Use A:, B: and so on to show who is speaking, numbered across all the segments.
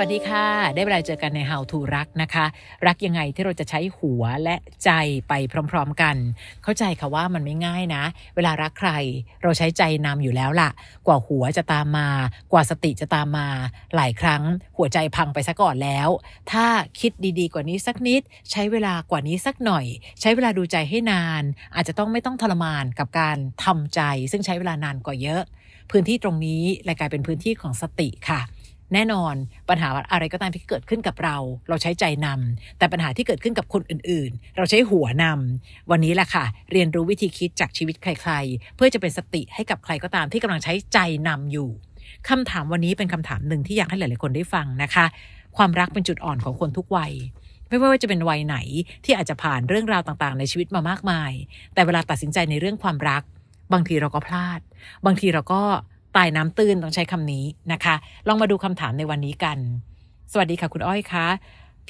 A: วัสดีค่ะ ได้เวลาเจอกันใน How to รักนะคะ รักยังไงที่เราจะใช้หัวและใจไปพร้อมๆกัน เข้าใจค่ะว่ามันไม่ง่ายนะ เวลารักใคร เราใช้ใจนำอยู่แล้วล่ะ กว่าหัวจะตามมา กว่าสติจะตามมา หลายครั้งหัวใจพังไปซะก่อนแล้ว ถ้าคิดดีๆ กว่านี้สักนิด ใช้เวลากว่านี้สักหน่อย ใช้เวลาดูใจให้นาน อาจจะต้องไม่ต้องทรมานกับการทำใจ ซึ่งใช้เวลานานกว่าเยอะ พื้นที่ตรงนี้เลยกลายเป็นพื้นที่ของสติค่ะ แน่นอนปัญหาอะไรก็ตามที่เกิดขึ้นกับเรา เราใช้ใจนำแต่ปัญหาที่เกิดขึ้นกับคนอื่นๆ เราใช้หัวนำวันนี้แหละค่ะ เรียนรู้วิธีคิดจากชีวิตใคร ๆ เพื่อจะเป็นสติให้กับใครก็ตามที่กำลังใช้ใจนำอยู่คำถามวันนี้เป็นคำถามหนึ่งที่อยากให้หลายๆคนได้ฟังนะคะ ความรักเป็นจุดอ่อนของคนทุกวัยไม่ว่าจะเป็นวัยไหนที่อาจจะผ่านเรื่องราวต่างๆ ในชีวิตมามากมาย แต่เวลาตัดสินใจในเรื่องความรัก บางทีเราก็พลาด บางทีเราก็ ตายน้ำตื้นต้องใช้คำนี้นะคะ ลองมาดูคำถามในวันนี้กัน สวัสดีค่ะคุณอ้อยคะ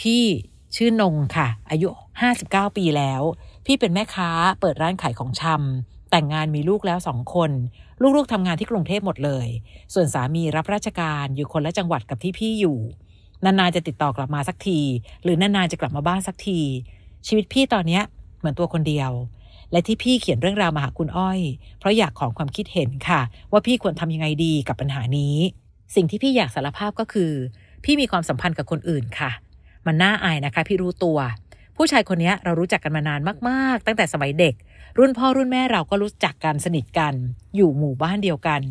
A: พี่ชื่อนงค่ะ อายุ 59 ปีแล้ว พี่เป็นแม่ค้าเปิดร้านขายของชำแต่งงานมีลูกแล้วสองคน ลูกๆทำงานที่กรุงเทพหมดเลย ส่วนสามีรับราชการอยู่คนละจังหวัดกับที่พี่อยู่ นานๆจะติดต่อกลับมาสักที หรือนานๆจะกลับมาบ้านสักที ชีวิตพี่ตอนเนี้ยเหมือนตัวคนเดียว และที่พี่เขียนเรื่องราวมาหาคุณอ้อย เพราะอยากขอความคิดเห็นค่ะ ว่าพี่ควรทำยังไงดีกับปัญหานี้ สิ่งที่พี่อยากสารภาพก็คือ พี่มีความสัมพันธ์กับคนอื่นค่ะ มันน่าอายนะคะ พี่รู้ตัว ผู้ชายคนนี้เรารู้จักกันมานานมากๆ ตั้งแต่สมัยเด็ก รุ่นพ่อรุ่นแม่เราก็รู้จักกันสนิทกัน อยู่หมู่บ้านเดียวกัน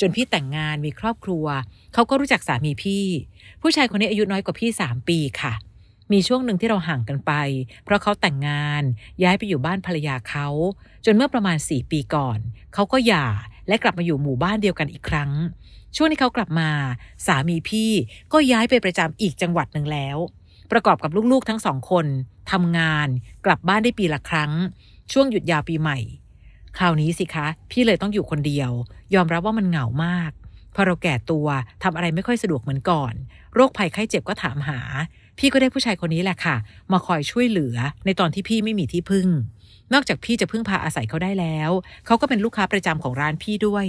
A: จนพี่แต่งงานมีครอบครัว เขาก็รู้จักสามีพี่ ผู้ชายคนนี้อายุน้อยกว่าพี่สามปีค่ะ มีช่วงหนึ่งที่เราห่างกันไป เพราะเขาแต่งงานย้ายไปอยู่บ้านภรรยาเขา จนเมื่อประมาณ 4 ปีก่อน เขาก็หย่าและกลับมาอยู่หมู่บ้านเดียวกันอีกครั้ง ช่วงที่เขากลับมา สามีพี่ก็ย้ายไปประจำอีกจังหวัดหนึ่งแล้ว ประกอบกับลูกๆทั้งสองคนทำงานกลับบ้านได้ปีละครั้ง ช่วงหยุดยาวปีใหม่ คราวนี้สิคะ พี่เลยต้องอยู่คนเดียว ยอมรับว่ามันเหงามากพอเราแก่ตัวทำอะไรไม่ค่อยสะดวกเหมือนก่อน โรคภัยไข้เจ็บก็ถามหา พี่ก็ได้ผู้ชายคนนี้แหละค่ะ มาคอยช่วยเหลือในตอนที่พี่ไม่มีที่พึ่ง นอกจากพี่จะพึ่งพาอาศัยเขาได้แล้ว เขาก็เป็นลูกค้าประจำของร้านพี่ด้วย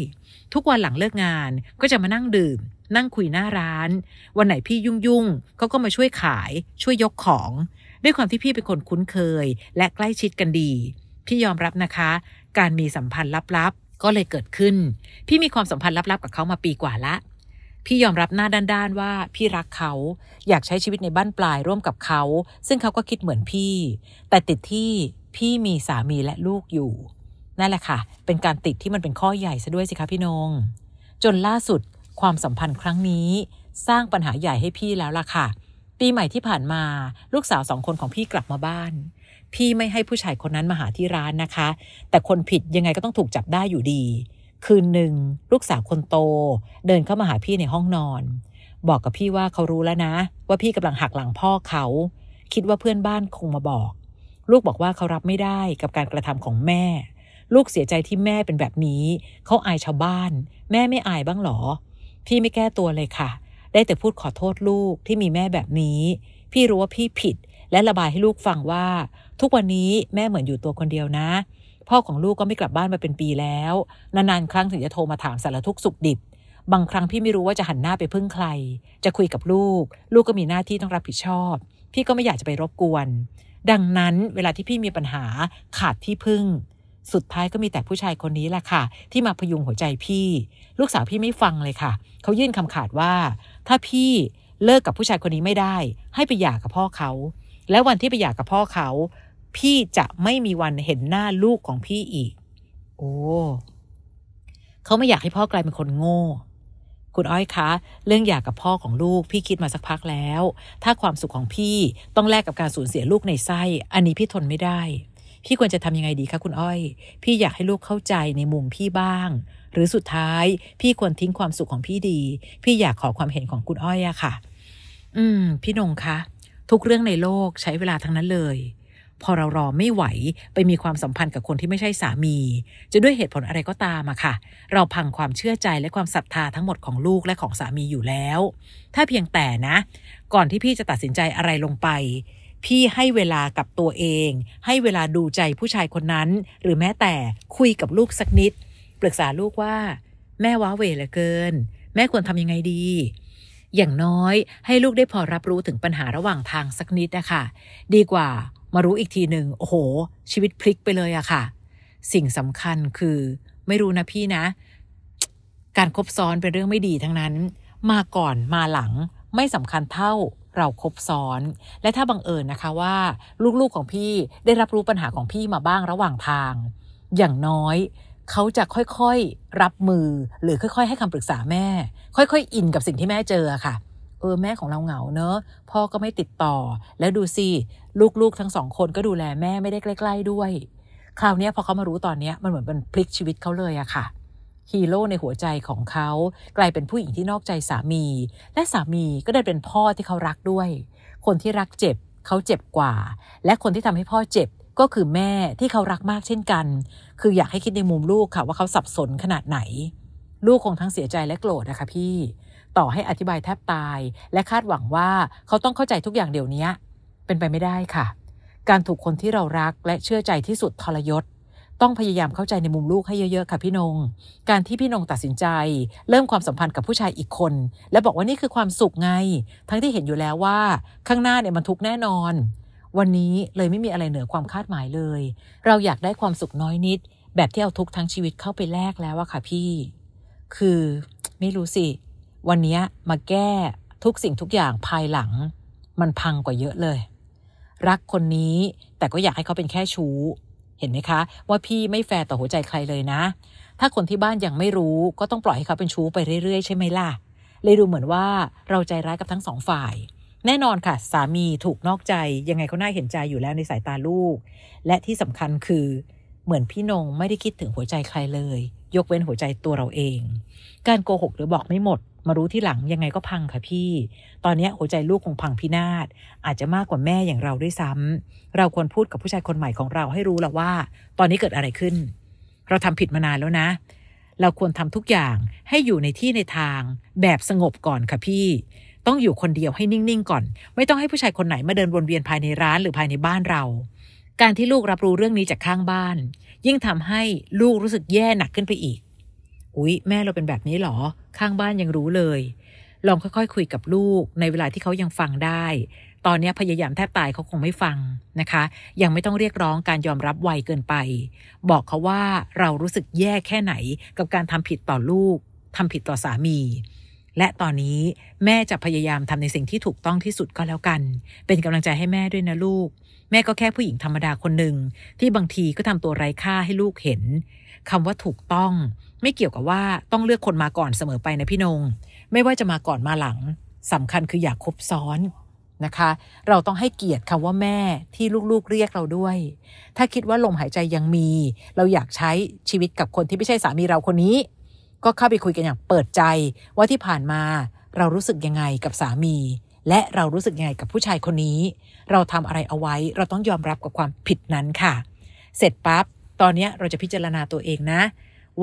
A: ทุกวันหลังเลิกงานก็จะมานั่งดื่ม นั่งคุยหน้าร้าน วันไหนพี่ยุ่งยุ่งๆเขาก็มาช่วยขาย ช่วยยกของ ด้วยความที่พี่เป็นคนคุ้นเคย และใกล้ชิดกันดี พี่ยอมรับนะคะ การมีสัมพันธ์ลับๆก็เลยเกิดขึ้น พี่มีความสัมพันธ์ลับๆกับเขามาปีกว่าละ พี่ยอมรับหน้าด้านๆว่าพี่รักเขาอยากใช้ชีวิตในบ้านปลายร่วมกับเขา ซึ่งเขาก็คิดเหมือนพี่ แต่ติดที่พี่มีสามีและลูกอยู่ นั่นแหละค่ะ เป็นการติดที่มันเป็นข้อใหญ่ซะด้วยสิคะพี่นง จนล่าสุดความสัมพันธ์ครั้งนี้ สร้างปัญหาใหญ่ให้พี่แล้วล่ะค่ะ ปีใหม่ที่ผ่านมาลูกสาวสองคนของพี่กลับมาบ้าน พี่ไม่ให้ผู้ชายคนนั้นมาหาที่ร้านนะคะ แต่คนผิดยังไงก็ต้องถูกจับได้อยู่ดี คืนหนึ่งลูกสาวคนโต เดินเข้ามาหาพี่ในห้องนอน บอกกับพี่ว่าเขารู้แล้วนะ ว่าพี่กำลังหักหลังพ่อเขา คิดว่าเพื่อนบ้านคงมาบอก ลูกบอกว่าเขารับไม่ได้กับการกระทำของแม่ ลูกเสียใจที่แม่เป็นแบบนี้ เขาอายชาวบ้าน แม่ไม่อายบ้างหรอ พี่ไม่แก้ตัวเลยค่ะ ได้แต่พูดขอโทษลูกที่มีแม่แบบนี้ พี่รู้ว่าพี่ผิดและระบายให้ลูกฟังว่า ทุกวันนี้แม่เหมือนอยู่ตัวคนเดียวนะ พ่อของลูกก็ไม่กลับบ้านมาเป็นปีแล้วนานๆครั้งถึงจะโทรมาถามสารทุกข์สุขดิบบางครั้งพี่ไม่รู้ว่าจะหันหน้าไปพึ่งใคร จะคุยกับลูก ลูกก็มีหน้าที่ต้องรับผิดชอบ พี่ก็ไม่อยากจะไปรบกวน ดังนั้นเวลาที่พี่มีปัญหาขาดที่พึ่ง สุดท้ายก็มีแต่ผู้ชายคนนี้แหละค่ะ ที่มาพยุงหัวใจพี่ ลูกสาวพี่ไม่ฟังเลยค่ะ เขายื่นคำขาดว่า ถ้าพี่เลิกกับผู้ชายคนนี้ไม่ได้ ให้ไปหย่ากับพ่อเขา และวันที่ไปหย่ากับพ่อเขา พี่จะไม่มีวันเห็นหน้าลูกของพี่อีก โอ้เขาไม่อยากให้พ่อกลายเป็นคนโง่ คุณอ้อยคะ เรื่องหย่ากับพ่อของลูก พี่คิดมาสักพักแล้ว ถ้าความสุขของพี่ต้องแลกกับการสูญเสียลูกในไส้ อันนี้พี่ทนไม่ได้ พี่ควรจะทำยังไงดีคะคุณอ้อย พี่อยากให้ลูกเข้าใจในมุมพี่บ้าง หรือสุดท้าย พี่ควรทิ้งความสุขของพี่ดี พี่อยากขอความเห็นของคุณอ้อยอะค่ะ อืม พี่นงคะ ทุกเรื่องในโลกใช้เวลาทั้งนั้นเลย พอเรารอไม่ไหวไปมีความสัมพันธ์กับคนที่ไม่ใช่สามี จะด้วยเหตุผลอะไรก็ตามอะค่ะ เราพังความเชื่อใจและความศรัทธาทั้งหมดของลูกและของสามีอยู่แล้ว ถ้าเพียงแต่นะ ก่อนที่พี่จะตัดสินใจอะไรลงไป พี่ให้เวลากับตัวเอง ให้เวลาดูใจผู้ชายคนนั้น หรือแม้แต่คุยกับลูกสักนิด ปรึกษาลูกว่า แม่ว้าเหวเหลือเกิน แม่ควรทำยังไงดีอย่างน้อยให้ลูกได้พอรับรู้ถึงปัญหาระหว่างทางสักนิดนะคะดีกว่า มารู้อีกทีหนึ่งโอ้โห ชีวิตพลิกไปเลยอะค่ะ สิ่งสำคัญคือ ไม่รู้นะพี่นะ การคบซ้อนเป็นเรื่องไม่ดีทั้งนั้น มาก่อนมาหลังไม่สำคัญเท่าเราครบซ้อน และถ้าบังเอิญนะคะว่า ลูกๆของพี่ได้รับรู้ปัญหาของพี่มาบ้างระหว่างทาง อย่างน้อยเขาจะค่อยๆรับมือหรือค่อย ๆ ให้คำปรึกษาแม่ ค่อยๆ อินกับสิ่งที่แม่เจอค่ะ เออแม่ของเราเหงาเนอะพ่อก็ไม่ติดต่อ แล้วดูสิลูกๆทั้งสองคนก็ดูแลแม่ไม่ได้ใกล้ ๆด้วยคราวนี้พอเขามารู้ตอนนี้มันเหมือนเป็นพลิกชีวิตเขาเลยอะค่ะฮีโร่ในหัวใจของเขากลายเป็นผู้หญิงที่นอกใจสามี และสามีก็ได้เป็นพ่อที่เขารักด้วย คนที่รักเจ็บเขาเจ็บกว่า และคนที่ทำให้พ่อเจ็บก็คือแม่ที่เขารักมากเช่นกัน คืออยากให้คิดในมุมลูกค่ะว่าเขาสับสนขนาดไหน ลูกคงทั้งเสียใจและโกรธนะคะพี่ ต่อให้อธิบายแทบตายและคาดหวังว่าเขาต้องเข้าใจทุกอย่างเดี๋ยวนี้เป็นไปไม่ได้ค่ะ การถูกคนที่เรารักและเชื่อใจที่สุดทรยศ ต้องพยายามเข้าใจในมุมลูกให้เยอะๆค่ะพี่นง การที่พี่นงตัดสินใจ เริ่มความสัมพันธ์กับผู้ชายอีกคน และบอกว่านี่คือความสุขไง ทั้งที่เห็นอยู่แล้วว่า ข้างหน้าเนี่ยมันทุกแน่นอน วันนี้เลยไม่มีอะไรเหนือความคาดหมายเลย เราอยากได้ความสุขน้อยนิด แบบที่เอาทุกทั้งชีวิตเข้าไปแลกแล้วอะค่ะพี่ คือไม่รู้สิ วันนี้มาแก้ทุกสิ่งทุกอย่างภายหลัง มันพังกว่าเยอะเลย รักคนนี้แต่ก็อยากให้เขาเป็นแค่ชู้ เห็นไหมคะ ว่าพี่ไม่แฟร์ต่อหัวใจใครเลยนะ ถ้าคนที่บ้านยังไม่รู้ก็ต้องปล่อยให้เขาเป็นชู้ไปเรื่อยๆ ใช่ไหมล่ะ เลยดูเหมือนว่าเราใจร้ายกับทั้งสองฝ่ายแน่นอนค่ะ สามีถูกนอกใจยังไงเขาน่าเห็นใจอยู่แล้วในสายตาลูก และที่สำคัญคือเหมือนพี่นงไม่ได้คิดถึงหัวใจใครเลย ยกเว้นหัวใจตัวเราเอง การโกหกหรือบอกไม่หมด มารู้ที่หลังยังไงก็พังค่ะพี่ ตอนนี้หัวใจลูกคงพังพินาศอาจจะมากกว่าแม่อย่างเราด้วยซ้ำเราควรพูดกับผู้ชายคนใหม่ของเราให้รู้แล้วว่า ตอนนี้เกิดอะไรขึ้น เราทำผิดมานานแล้วนะ เราควรทำทุกอย่างให้อยู่ในที่ในทางแบบสงบก่อนค่ะพี่ ต้องอยู่คนเดียวให้นิ่งๆก่อน ไม่ต้องให้ผู้ชายคนไหนมาเดินวนเวียนภายในร้านหรือภายในบ้านเรา การที่ลูกรับรู้เรื่องนี้จากข้างบ้าน ยิ่งทำให้ลูกรู้สึกแย่หนักขึ้นไปอีก อุ๊ยแม่เราเป็นแบบนี้หรอ ข้างบ้านยังรู้เลย ลองค่อยๆคคุยกับลูก ในเวลาที่เขายังฟังได้ ตอนนี้พยายามแทบตายเขาคงไม่ฟังนะคะ ยังไม่ต้องเรียกร้องการยอมรับไวเกินไป บอกเขาว่าเรารู้สึกแย่แค่ไหนกับการทำผิดต่อลูกทำผิดต่อสามี และตอนนี้แม่จะพยายามทำในสิ่งที่ถูกต้องที่สุดก็แล้วกัน เป็นกำลังใจให้แม่ด้วยนะลูก แม่ก็แค่ผู้หญิงธรรมดาคนหนึ่งที่บางทีก็ทำตัวไร้ค่าให้ลูกเห็นคำว่าถูกต้อง ไม่เกี่ยวกับว่าต้องเลือกคนมาก่อนเสมอไปนะพี่นง ไม่ว่าจะมาก่อนมาหลังสำคัญคืออยากคบซ้อนนะคะ เราต้องให้เกียรติคำว่าแม่ที่ลูกๆเรียกเราด้วย ถ้าคิดว่าลมหายใจยังมี เราอยากใช้ชีวิตกับคนที่ไม่ใช่สามีเราคนนี้ ก็เข้าไปคุยกันอย่างเปิดใจว่าที่ผ่านมาเรารู้สึกยังไงกับสามี และเรารู้สึกยังไงกับผู้ชายคนนี้ เราทำอะไรเอาไว้เราต้องยอมรับกับความผิดนั้นค่ะ เสร็จปั๊บตอนนี้เราจะพิจารณาตัวเองนะ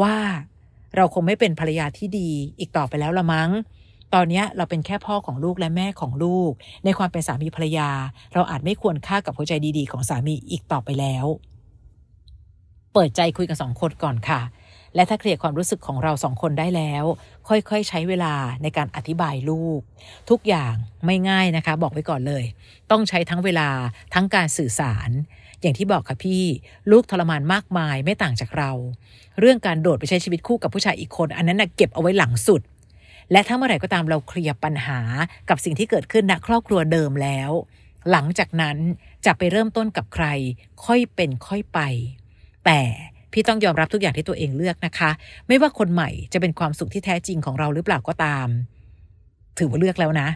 A: ว่าเราคงไม่เป็นภรรยาที่ดีอีกต่อไปแล้วละมั้ง ตอนนี้เราเป็นแค่พ่อของลูกและแม่ของลูก ในความเป็นสามีภรรยา เราอาจไม่ควรค่ากับหัวใจดีๆ ของสามีอีกต่อไปแล้ว เปิดใจคุยกันสองคนก่อนค่ะ และถ้าเคลียร์ความรู้สึกของเราสองคนได้แล้ว ค่อยๆ ใช้เวลาในการอธิบายลูก ทุกอย่างไม่ง่ายนะคะ บอกไว้ก่อนเลย ต้องใช้ทั้งเวลาทั้งการสื่อสาร อย่างที่บอกค่ะพี่ ลูกทรมานมากมายไม่ต่างจากเรา เรื่องการโดดไปใช้ชีวิตคู่กับผู้ชายอีกคน อันนั้นนะเก็บเอาไว้หลังสุด และถ้าเมื่อไหร่ก็ตามเราเคลียร์ปัญหากับสิ่งที่เกิดขึ้นณครอบครัวเดิมแล้ว หลังจากนั้นจะไปเริ่มต้นกับใคร ค่อยเป็นค่อยไป แต่ พี่ต้องยอมรับทุกอย่างที่ตัวเองเลือกนะคะ ไม่ว่าคนใหม่จะเป็นความสุขที่แท้จริงของเราหรือเปล่าก็ตาม ถือว่าเลือกแล้วนะ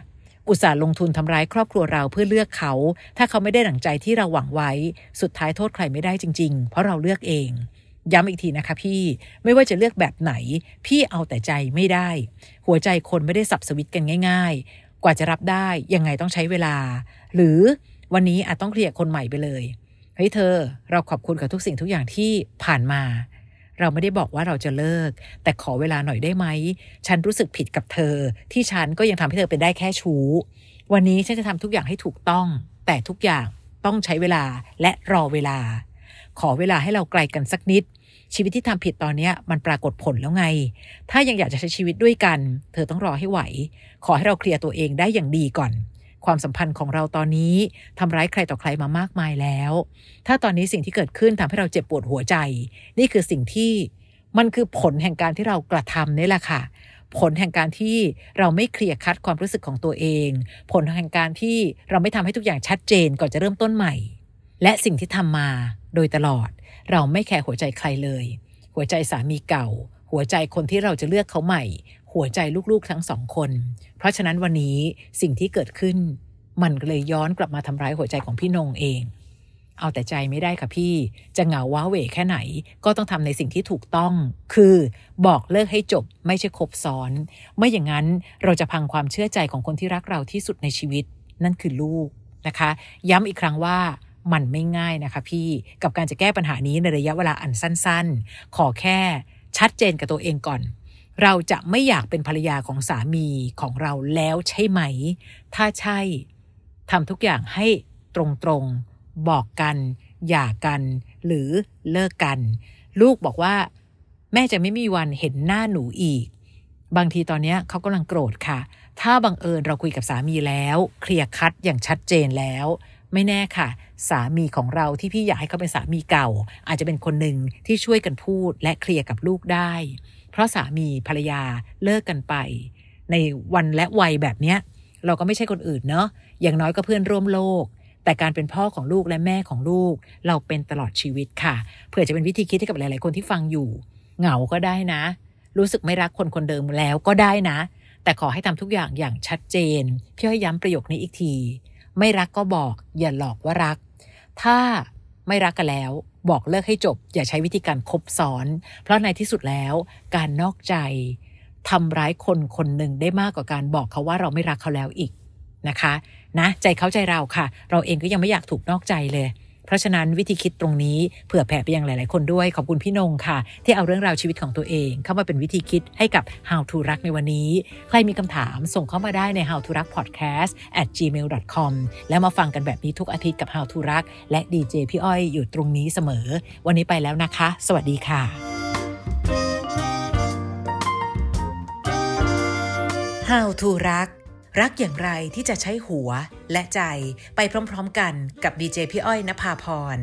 A: อุตส่าห์ลงทุนทำร้ายครอบครัวเราเพื่อเลือกเขา ถ้าเขาไม่ได้หนังใจที่เราหวังไว้ สุดท้ายโทษใครไม่ได้จริง ๆ เพราะเราเลือกเองย้ำอีกทีนะคะพี่ไม่ว่าจะเลือกแบบไหน พี่เอาแต่ใจไม่ได้ หัวใจคนไม่ได้สับสวิตกันง่าย ๆ กว่าจะรับได้ยังไงต้องใช้เวลา หรือวันนี้อาจต้องเคลียร์คนใหม่ไปเลย เฮ้ยเธอ เราขอบคุณกับทุกสิ่งทุกอย่างที่ผ่านมา เราไม่ได้บอกว่าเราจะเลิก แต่ขอเวลาหน่อยได้ไหม ฉันรู้สึกผิดกับเธอ ที่ฉันก็ยังทำให้เธอเป็นได้แค่ชู้ วันนี้ฉันจะทำทุกอย่างให้ถูกต้อง แต่ทุกอย่างต้องใช้เวลาและรอเวลา ขอเวลาให้เราไกลกันสักนิด ชีวิตที่ทำผิดตอนเนี้มันปรากฏผลแล้วไง ถ้ายังอยากจะใช้ชีวิตด้วยกัน เธอต้องรอให้ไหว ขอให้เราเคลียร์ตัวเองได้อย่างดีก่อน ความสัมพันธ์ของเราตอนนี้ทำร้ายใครต่อใครมามากมายแล้ว ถ้าตอนนี้สิ่งที่เกิดขึ้นทำให้เราเจ็บปวดหัวใจ นี่คือสิ่งที่มันคือผลแห่งการที่เรากระทำนี่แหละค่ะ ผลแห่งการที่เราไม่เคลียร์คัดความรู้สึกของตัวเอง ผลแห่งการที่เราไม่ทำให้ทุกอย่างชัดเจนก่อนจะเริ่มต้นใหม่ และสิ่งที่ทำมาโดยตลอด เราไม่แคร์หัวใจใครเลย หัวใจสามีเก่า หัวใจคนที่เราจะเลือกเขาใหม่ หัวใจลูกๆทั้งสองคน เพราะฉะนั้นวันนี้สิ่งที่เกิดขึ้น มันก็เลยย้อนกลับมาทำร้ายหัวใจของพี่นงเอง เอาแต่ใจไม่ได้ค่ะพี่ จะเหงาว้าเหวแค่ไหน ก็ต้องทำในสิ่งที่ถูกต้อง คือบอกเลิกให้จบไม่ใช่คบซ้อน ไม่อย่างนั้นเราจะพังความเชื่อใจของคนที่รักเราที่สุดในชีวิต นั่นคือลูกนะคะ ย้ำอีกครั้งว่ามันไม่ง่ายนะคะพี่กับการจะแก้ปัญหานี้ในระยะเวลาอันสั้น ๆ ขอแค่ชัดเจนกับตัวเองก่อน เราจะไม่อยากเป็นภรรยาของสามีของเราแล้วใช่ไหม ถ้าใช่ทำทุกอย่างให้ตรงๆ บอกกัน หย่ากัน หรือเลิกกัน ลูกบอกว่า แม่จะไม่มีวันเห็นหน้าหนูอีก บางทีตอนนี้เขากำลังโกรธค่ะ ถ้าบังเอิญเราคุยกับสามีแล้ว เคลียร์คัดอย่างชัดเจนแล้ว ไม่แน่ค่ะ สามีของเราที่พี่อยากให้เขาเป็นสามีเก่า อาจจะเป็นคนหนึ่งที่ช่วยกันพูดและเคลียร์กับลูกได้ เพราะสามีภรรยาเลิกกันไปในวันและวัยแบบเนี้ยเราก็ไม่ใช่คนอื่นเนาะอย่างน้อยก็เพื่อนร่วมโลก แต่การเป็นพ่อของลูกและแม่ของลูก เราเป็นตลอดชีวิตค่ะ เผื่อจะเป็นวิธีคิดให้กับหลาย ๆ คนที่ฟังอยู่ เหงาก็ได้นะ รู้สึกไม่รักคนคนเดิมแล้วก็ได้นะ แต่ขอให้ทำทุกอย่างอย่างชัดเจนพี่ให้ย้ำประโยคนี้อีกที ไม่รักก็บอก อย่าหลอกว่ารัก ถ้าไม่รักกันแล้ว บอกเลิกให้จบ อย่าใช้วิธีการคบซ้อน เพราะในที่สุดแล้วการนอกใจทำร้ายคนคนหนึ่งได้มากกว่าการบอกเขาว่าเราไม่รักเขาแล้วอีกนะคะ นะ ใจเขาใจเราค่ะ เราเองก็ยังไม่อยากถูกนอกใจเลย เพราะฉะนั้นวิธีคิดตรงนี้เผื่อแผ่ไปยังหลาย ๆ คนด้วยขอบคุณพี่นงค่ะ ที่เอาเรื่องราวชีวิตของตัวเอง เข้ามาเป็นวิธีคิดให้กับ How to รักในวันนี้ ใครมีคำถามส่งเข้ามาได้ใน How to รัก podcast at gmail com แล้วมาฟังกันแบบนี้ทุกอาทิตย์กับ How to รัก และดีเจพี่อ้อยอยู่ตรงนี้เสมอ วันนี้ไปแล้วนะคะ สวัสดีค่ะ How to รัก รักอย่างไรที่จะใช้หัวและใจไปพร้อมๆกันกับดีเจพี่อ้อยนภาพร